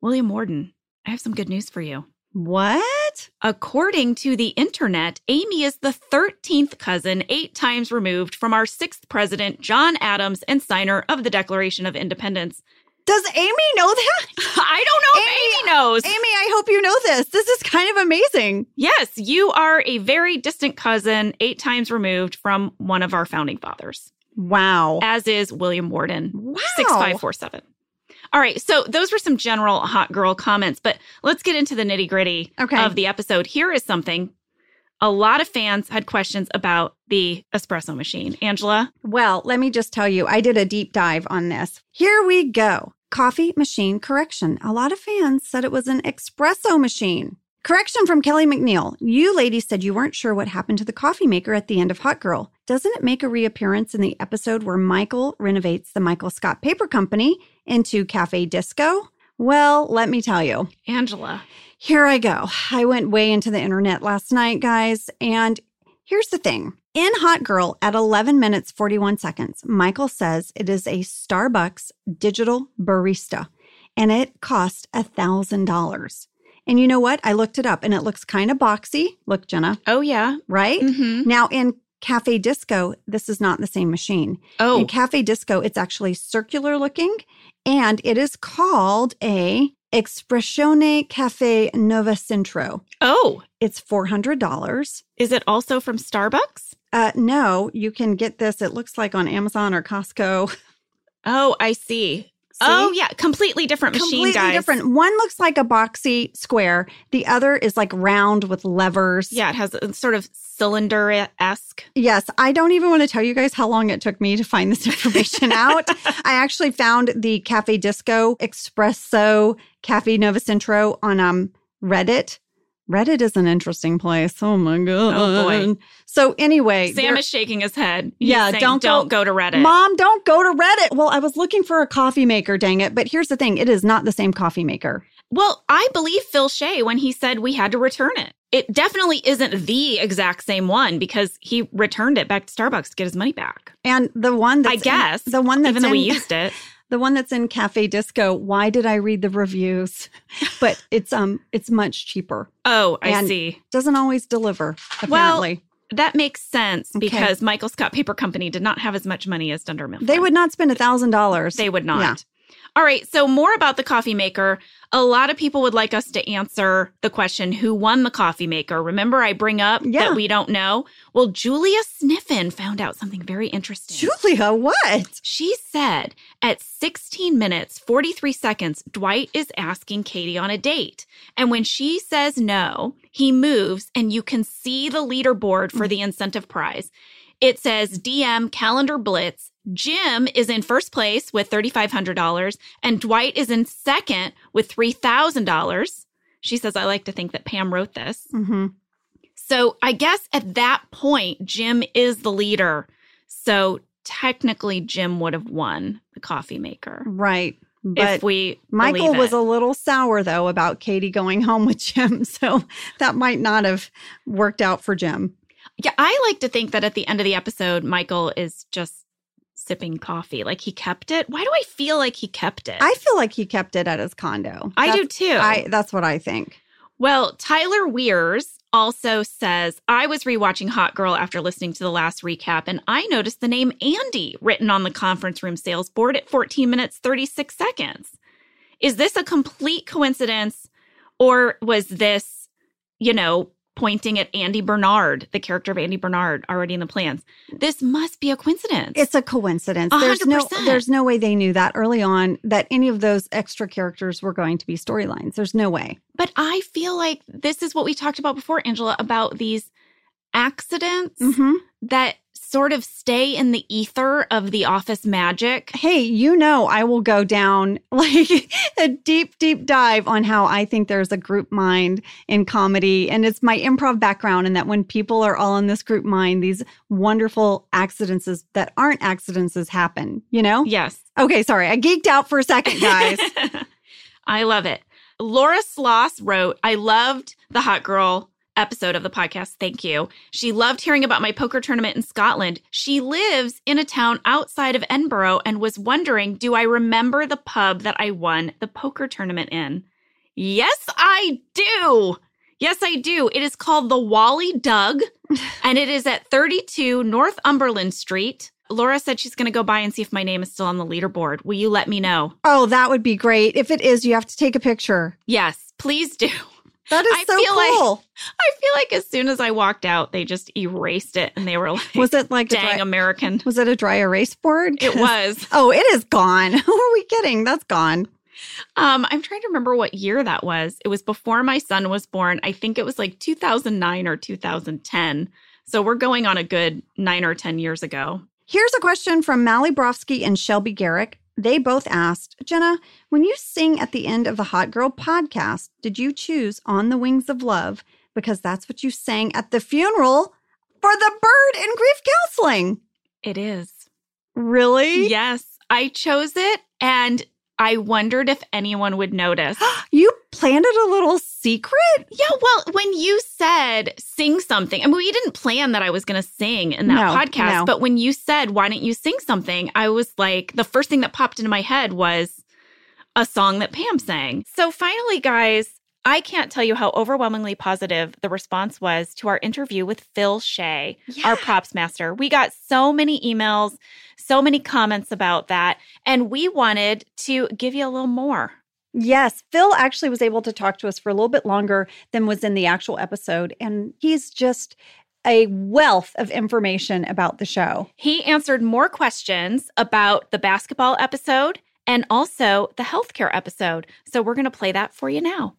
William Warden, I have some good news for you. What? According to the internet, Amy is the 13th cousin, eight times removed from our sixth president, John Adams, and signer of the Declaration of Independence. Does Amy know that? I don't know if Amy- Amy knows. Amy, I hope you know this. This is kind of amazing. Yes, you are a very distant cousin, eight times removed from one of our founding fathers, Wow. as is William Warden, Wow. 6547. All right, so those were some general hot girl comments, but let's get into the nitty gritty Okay. of the episode. Here is something a lot of fans had questions about the espresso machine. Angela? Well, let me just tell you, I did a deep dive on this. Here we go. Coffee machine correction. A lot of fans said it was an espresso machine. Correction from Kelly McNeil. You ladies said you weren't sure what happened to the coffee maker at the end of Hot Girl. Doesn't it make a reappearance in the episode where Michael renovates the Michael Scott Paper Company into Cafe Disco? Well, let me tell you. Angela. Here I go. I went way into the internet last night, guys. And here's the thing in Hot Girl at 11 minutes 41 seconds, Michael says it is a Starbucks digital barista and it cost a $1,000. And you know what? I looked it up and it looks kind of boxy. Look, Jenna, Oh, yeah. right? hmm Now in Cafe Disco, this is not the same machine. Oh, In Cafe Disco, it's actually circular looking and it is called a Espressione Cafe Nova Centro. oh, It's $400. is it also from Starbucks? Uh, no, you can get this. It looks like on Amazon or Costco. Oh, I see. Oh, yeah. Completely different machine, Completely guys. different. One looks like a boxy square. The other is like round with levers. Yeah, it has a sort of cylinder esque. Yes, I don't even want to tell you guys how long it took me to find this information out. I actually found the Cafe Disco Espresso Cafe Nova Centro on um Reddit. Reddit is an interesting place. Oh my god. Oh, boy. So anyway, Sam is shaking his head. He's Yeah, saying, don't go- don't go to Reddit. Mom, don't go to Reddit. Well, I was looking for a coffee maker, dang it. But here's the thing it is not the same coffee maker. Well, I believe Phil Shea when he said we had to return it. It definitely isn't the exact same one because he returned it back to Starbucks to get his money back. And the one that's I in- guess. the one that even though in, we used it. the one that's in Cafe Disco, why did I read the reviews? But it's um it's much cheaper. Oh, I And- see. Doesn't always deliver, Well. That makes sense Okay. because Michael Scott Paper Company did not have as much money as Dunder Mifflin. they would not spend a thousand dollars. They would not. Yeah. All right. So, more about the coffee maker. A lot of people would like us to answer the question who won the coffee maker? Remember, I bring up Yeah. that we don't know? Well, Julia Sniffen found out something very interesting. Julia, what? She said at 16 minutes, 43 seconds, Dwight is asking Katie on a date. And when she says no, he moves and you can see the leaderboard for mm. the incentive prize. It says DM Calendar Blitz. Jim is in first place with $3,500 and Dwight is in second with $3,000. She says, I like to think that Pam wrote this. Mm-hmm. So I guess at that point, Jim is the leader. So technically, Jim would have won the coffee maker. Right. But if we Michael was a little sour though about Katie going home with Jim, so that might not have worked out for Jim. Yeah, I like to think that at the end of the episode, Michael is just sipping coffee. Like he kept it. Why do I feel like he kept it? I feel like he kept it at his condo. I do too. I that's what I think. well, Tyler Weirs also says, I was rewatching Hot Girl after listening to the last recap, and I noticed the name Andy written on the conference room sales board at 14 minutes, 36 seconds. Is this a complete coincidence, or was this, you know, pointing at Andy Bernard, the character of Andy Bernard already in the plans? This must be a coincidence. It's a coincidence. A There's no there's no way they knew that early on that any of those extra characters were going to be storylines. There's no way. But I feel like this is what we talked about before, Angela, about these accidents Mm-hmm. that sort of stay in the ether of the office magic. Hey, you know I will go down like a deep, deep dive on how I think there's a group mind in comedy. And it's my improv background, and that when people are all in this group mind, these wonderful accidents that aren't accidents happen, you know? Yes. Okay, sorry. I geeked out for a second, guys. I love it. Laura Sloss wrote, I loved the Hot Girl episode of the podcast. Thank you. She loved hearing about my poker tournament in Scotland. She lives in a town outside of Edinburgh and was wondering, do I remember the pub that I won the poker tournament in? Yes, I do. Yes, I do. It is called the Wally Dug and it is at 32 Northumberland Street. Laura said she's going to go by and see if my name is still on the leaderboard. Will you let me know? oh, that would be great. If it is, you have to take a picture. Yes, please do. That is I so feel like- cool. I feel like as soon as I walked out, they just erased it and they were like, was it like a dang dry, American. was it a dry erase board? It was. Oh, it is gone. Who are we kidding? That's gone. Um, I'm trying to remember what year that was. It was before my son was born. I think it was like 2009 or 2010. So we're going on a good nine or 10 years ago. Here's a question from Mally Brofsky and Shelby Garrick. They both asked, Jenna, when you sing at the end of the Hot Girl podcast, did you choose On the Wings of Love because that's what you sang at the funeral for the bird in grief counseling? It is. Really? Yes, I chose it and I wondered if anyone would notice. You planted a little secret? Yeah, well, when you said sing something, I mean, we didn't plan that I was going to sing in that No, podcast, no. but when you said, why don't you sing something? I was like, the first thing that popped into my head was a song that Pam sang. So finally, guys, I can't tell you how overwhelmingly positive the response was to our interview with Phil Shea, our props master. We got so many emails, so many comments about that, and we wanted to give you a little more. Yes, Phil actually was able to talk to us for a little bit longer than was in the actual episode. And he's just a wealth of information about the show. He answered more questions about the basketball episode and also the healthcare episode. So we're going to play that for you now.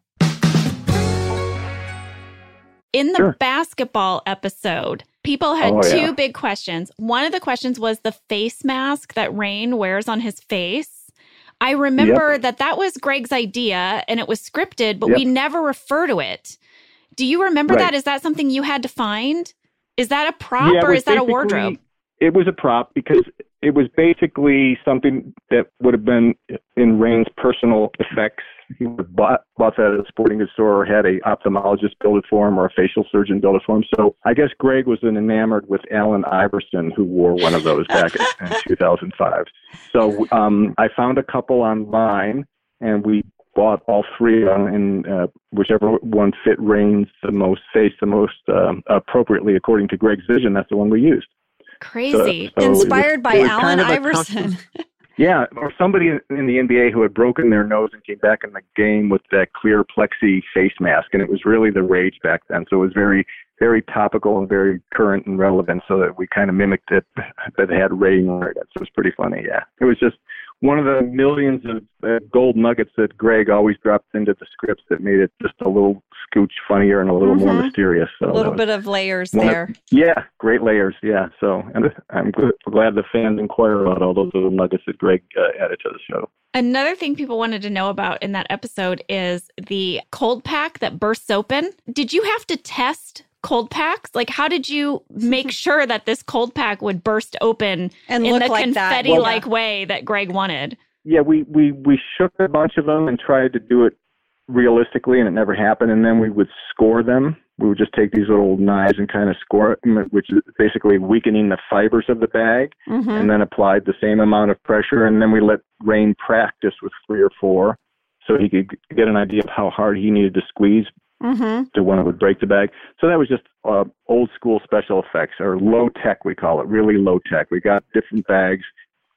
In the Sure. basketball episode, people had Oh, two yeah. big questions. One of the questions was the face mask that Rainn wears on his face. I remember that that was Greg's idea and it was scripted, but Yep. we never refer to it. Do you remember Right. that? Is that something you had to find? Is that a prop Yeah, or is that a wardrobe? It was a prop because it was basically something that would have been in Rainn's personal effects. He would have bought, bought that at a sporting goods store or had a ophthalmologist build it for him or a facial surgeon build it for him. So I guess Greg was enamored with Allen Iverson, who wore one of those back in, in 2005. So um, I found a couple online and we bought all three of them, and uh, whichever one fit Rainn's the most face the most um, appropriately according to Greg's vision. That's the one we used. Crazy. So it was- Inspired by it was kind of a Iverson. Yeah, or somebody in the NBA who had broken their nose and came back in the game with that clear plexi face mask, and it was really the rage back then. So it was very, very topical and very current and relevant. So that we kind of mimicked it, but it had Ray wearing it. So it was pretty funny. Yeah, it was just one of the millions of uh, gold nuggets that Greg always drops into the scripts that made it just a little scooch funnier and a little more Mhm. mysterious. So a little bit of layers one of- there. yeah, great layers. Yeah, so and I'm glad the fans inquire about all those little nuggets that Greg uh, added to the show. Another thing people wanted to know about in that episode is the cold pack that bursts open. Did you have to test cold packs? Like, how did you make sure that this cold pack would burst open And in the like confetti like way that Greg wanted? Yeah, we we we shook a bunch of them and tried to do it realistically, and it never happened. And then we would score them. We would just take these little knives and kind of score them, which is basically weakening the fibers of the bag, Mhm. and then applied the same amount of pressure. And then we let Rainn practice with three or four, so he could get an idea of how hard he needed to squeeze Mhm. to when it would break the bag. So that was just uh, old school special effects, or low tech, we call it, really low tech. We got different bags.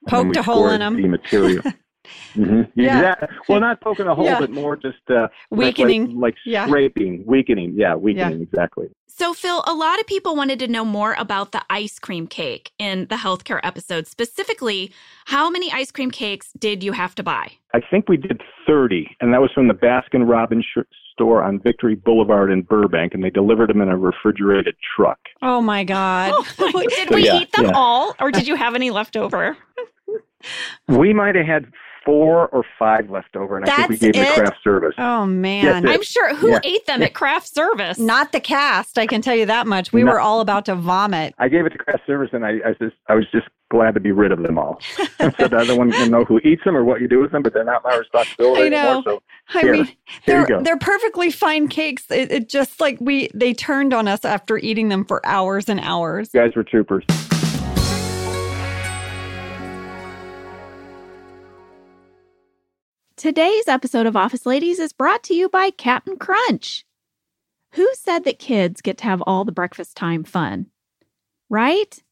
Poked a hole in them. The material. hmm Yeah. Exactly. Well, not poking a hole, Yeah. but more just uh, Weakening. like, Yeah. scraping, weakening. Yeah, weakening. Exactly. So, Phil, a lot of people wanted to know more about the ice cream cake in the healthcare episode. Specifically, how many ice cream cakes did you have to buy? I think we did 30, and that was from the Baskin Robbins store on Victory Boulevard in Burbank, and they delivered them in a refrigerated truck. Oh my God. Oh, did we Yeah, eat them yeah. all, or did you have any left over? We might have had four or five left over, and I think we That's gave them it? to craft service. Oh man. Yes, I'm sure who Yeah. ate them at craft service? Not the cast, I can tell you that much. We No. were all about to vomit. I gave it to craft service, and I, I, just, I was just glad to be rid of them all. so the other one can know who eats them or what you do with them, but they're not my responsibility I know. anymore. So I Here. mean, they're they're perfectly fine cakes. It, it just like we they turned on us after eating them for hours and hours. you guys were troopers. Today's episode of Office Ladies is brought to you by Cap'n Crunch. Who said that kids get to have all the breakfast time fun? Right?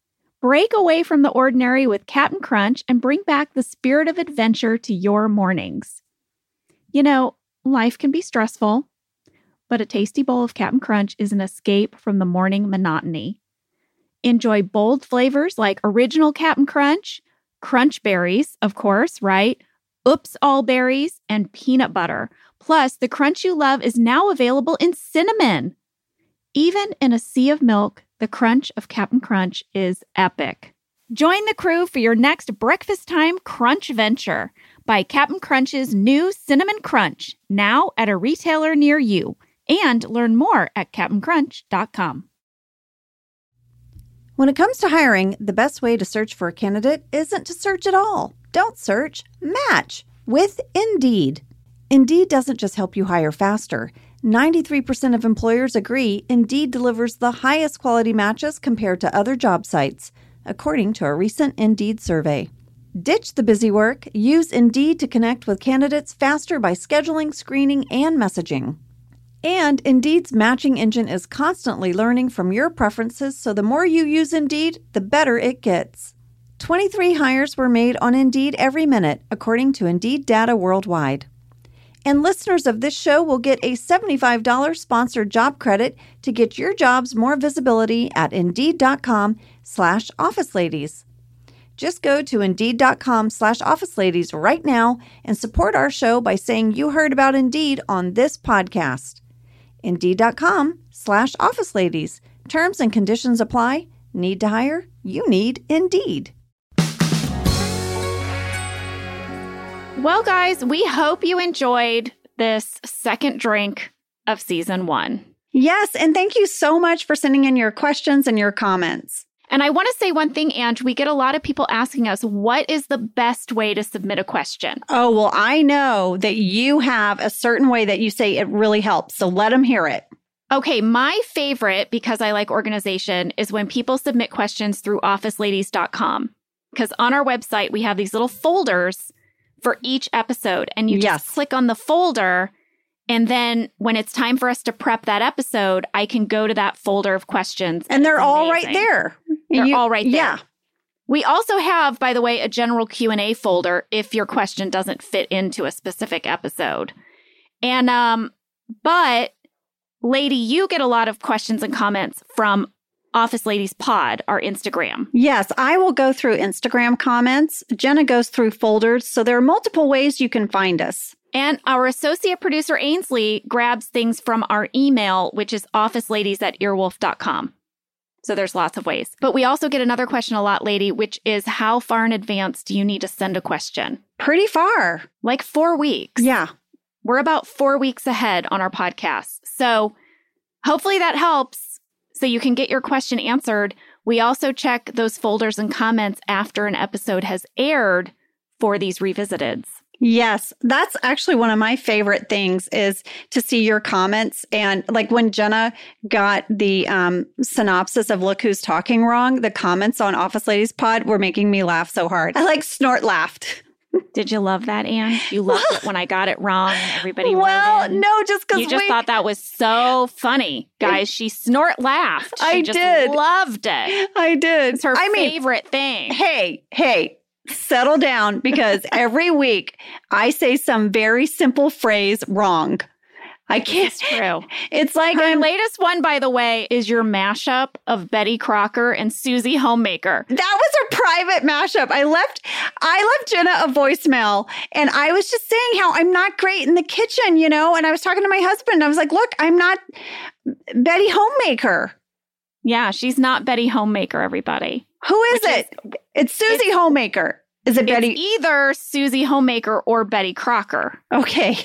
Break away from the ordinary with Cap'n Crunch and bring back the spirit of adventure to your mornings. You know, life can be stressful, but a tasty bowl of Cap'n Crunch is an escape from the morning monotony. Enjoy bold flavors like original Cap'n Crunch, crunch berries, of course, right? Oops All Berries, and peanut butter. Plus, the crunch you love is now available in cinnamon. Even in a sea of milk, the crunch of Cap'n Crunch is epic. Join the crew for your next breakfast time crunch venture. Buy Cap'n Crunch's new Cinnamon Crunch now at a retailer near you and learn more at CaptainCrunch.com. When it comes to hiring, the best way to search for a candidate isn't to search at all. Don't search, match with Indeed. Indeed doesn't just help you hire faster. 93% of employers agree Indeed delivers the highest quality matches compared to other job sites, according to a recent Indeed survey. Ditch the busy work. Use Indeed to connect with candidates faster by scheduling, screening, and messaging. And Indeed's matching engine is constantly learning from your preferences, so the more you use Indeed, the better it gets. 23 hires were made on Indeed every minute, according to Indeed data worldwide. And listeners of this show will get a $75 sponsored job credit to get your jobs more visibility at Indeed.com slash Office Ladies. Just go to Indeed.com slash Office Ladies right now and support our show by saying you heard about Indeed on this podcast. Indeed.com slash Office Ladies. Terms and conditions apply. Need to hire? You need Indeed. Well, guys, we hope you enjoyed this second drink of season one. Yes, and thank you so much for sending in your questions and your comments. And I want to say one thing, Ange. We get a lot of people asking us, what is the best way to submit a question? Oh, well, I know that you have a certain way that you say it really helps. So let them hear it. Okay, my favorite, because I like organization, is when people submit questions through officeladies.com. Because on our website, we have these little folders for each episode, and you Yes. just click on the folder. And then when it's time for us to prep that episode, I can go to that folder of questions. And they're all right there. They're You- all right there. Yeah. We also have, by the way, a general Q&A folder if your question doesn't fit into a specific episode. And um but lady, you get a lot of questions and comments from Office Ladies Pod, our Instagram. Yes, I will go through Instagram comments. Jenna goes through folders. So there are multiple ways you can find us. And our associate producer Ainsley grabs things from our email, which is officeladies at earwolf.com. So there's lots of ways. But we also get another question a lot, lady, which is how far in advance do you need to send a question? Pretty far. Like four weeks. Yeah. We're about four weeks ahead on our podcast. So hopefully that helps so you can get your question answered. We also check those folders and comments after an episode has aired for these revisiteds. Yes, that's actually one of my favorite things is to see your comments. And like when Jenna got the um, synopsis of Look Who's Talking Wrong, the comments on Office Ladies Pod were making me laugh so hard. I like snort laughed. Did you love that, Anne? You loved it when I got it wrong everybody well, no, just because You just thought that was so funny. Guys, she snort laughed. She I just did. loved it. I did. It's her I mean, favorite thing. hey, hey, settle down because every week I say some very simple phrase wrong. I can't. It's true. It's like my latest one, by the way, is your mashup of Betty Crocker and Susie Homemaker. That was a private mashup. I left I left Jenna a voicemail and I was just saying how I'm not great in the kitchen, you know, and I was talking to my husband. I was like, "Look, I'm not Betty Homemaker." Yeah, she's not Betty Homemaker, everybody. Who is Which it? it's Susie Homemaker. Is it Betty? It's either Susie Homemaker or Betty Crocker. okay.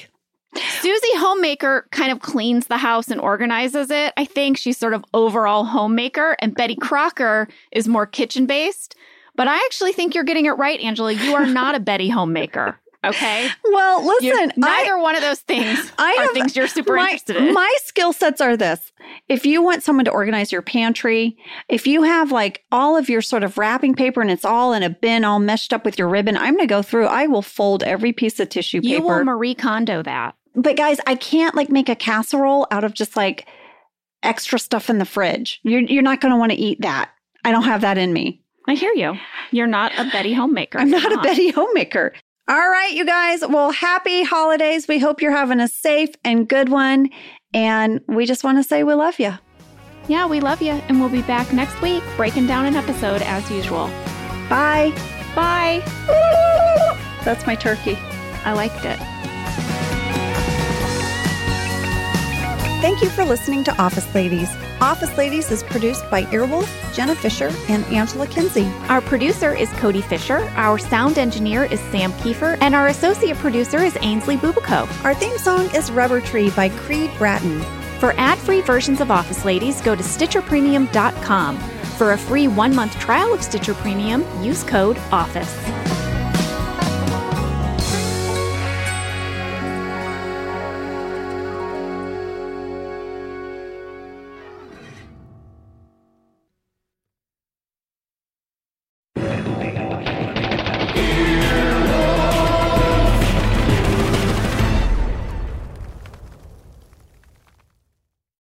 Susie Homemaker kind of cleans the house and organizes it. I think she's sort of overall homemaker, and Betty Crocker is more kitchen based. But I actually think you're getting it right, Angela. You are not a Betty Homemaker. Okay. Well, You're- listen, I, neither one of those things I are have- things you're super my, interested in. My skill sets are this. If you want someone to organize your pantry, if you have like all of your sort of wrapping paper and it's all in a bin, all meshed up with your ribbon, I'm going to go through. I will fold every piece of tissue paper. you will Marie Kondo that. but guys, I can't like make a casserole out of just like extra stuff in the fridge. You're you're not going to want to eat that. I don't have that in me. I hear you. You're not a Betty Homemaker. I'm You're not a Betty homemaker. All right, you guys. Well, happy holidays. We hope you're having a safe and good one. And we just want to say we love you. Yeah, we love you, and we'll be back next week breaking down an episode as usual. Bye. Bye. That's my turkey. I liked it. Thank you for listening to Office Ladies. Office Ladies is produced by Earwolf, Jenna Fischer, and Angela Kinsey. Our producer is Cody Fisher, our sound engineer is Sam Kiefer, and our associate producer is Ainsley Bubico. Our theme song is Rubber Tree by Creed Bratton. For ad-free versions of Office Ladies, go to StitcherPremium.com. For a free one-month trial of Stitcher Premium, use code OFFICE.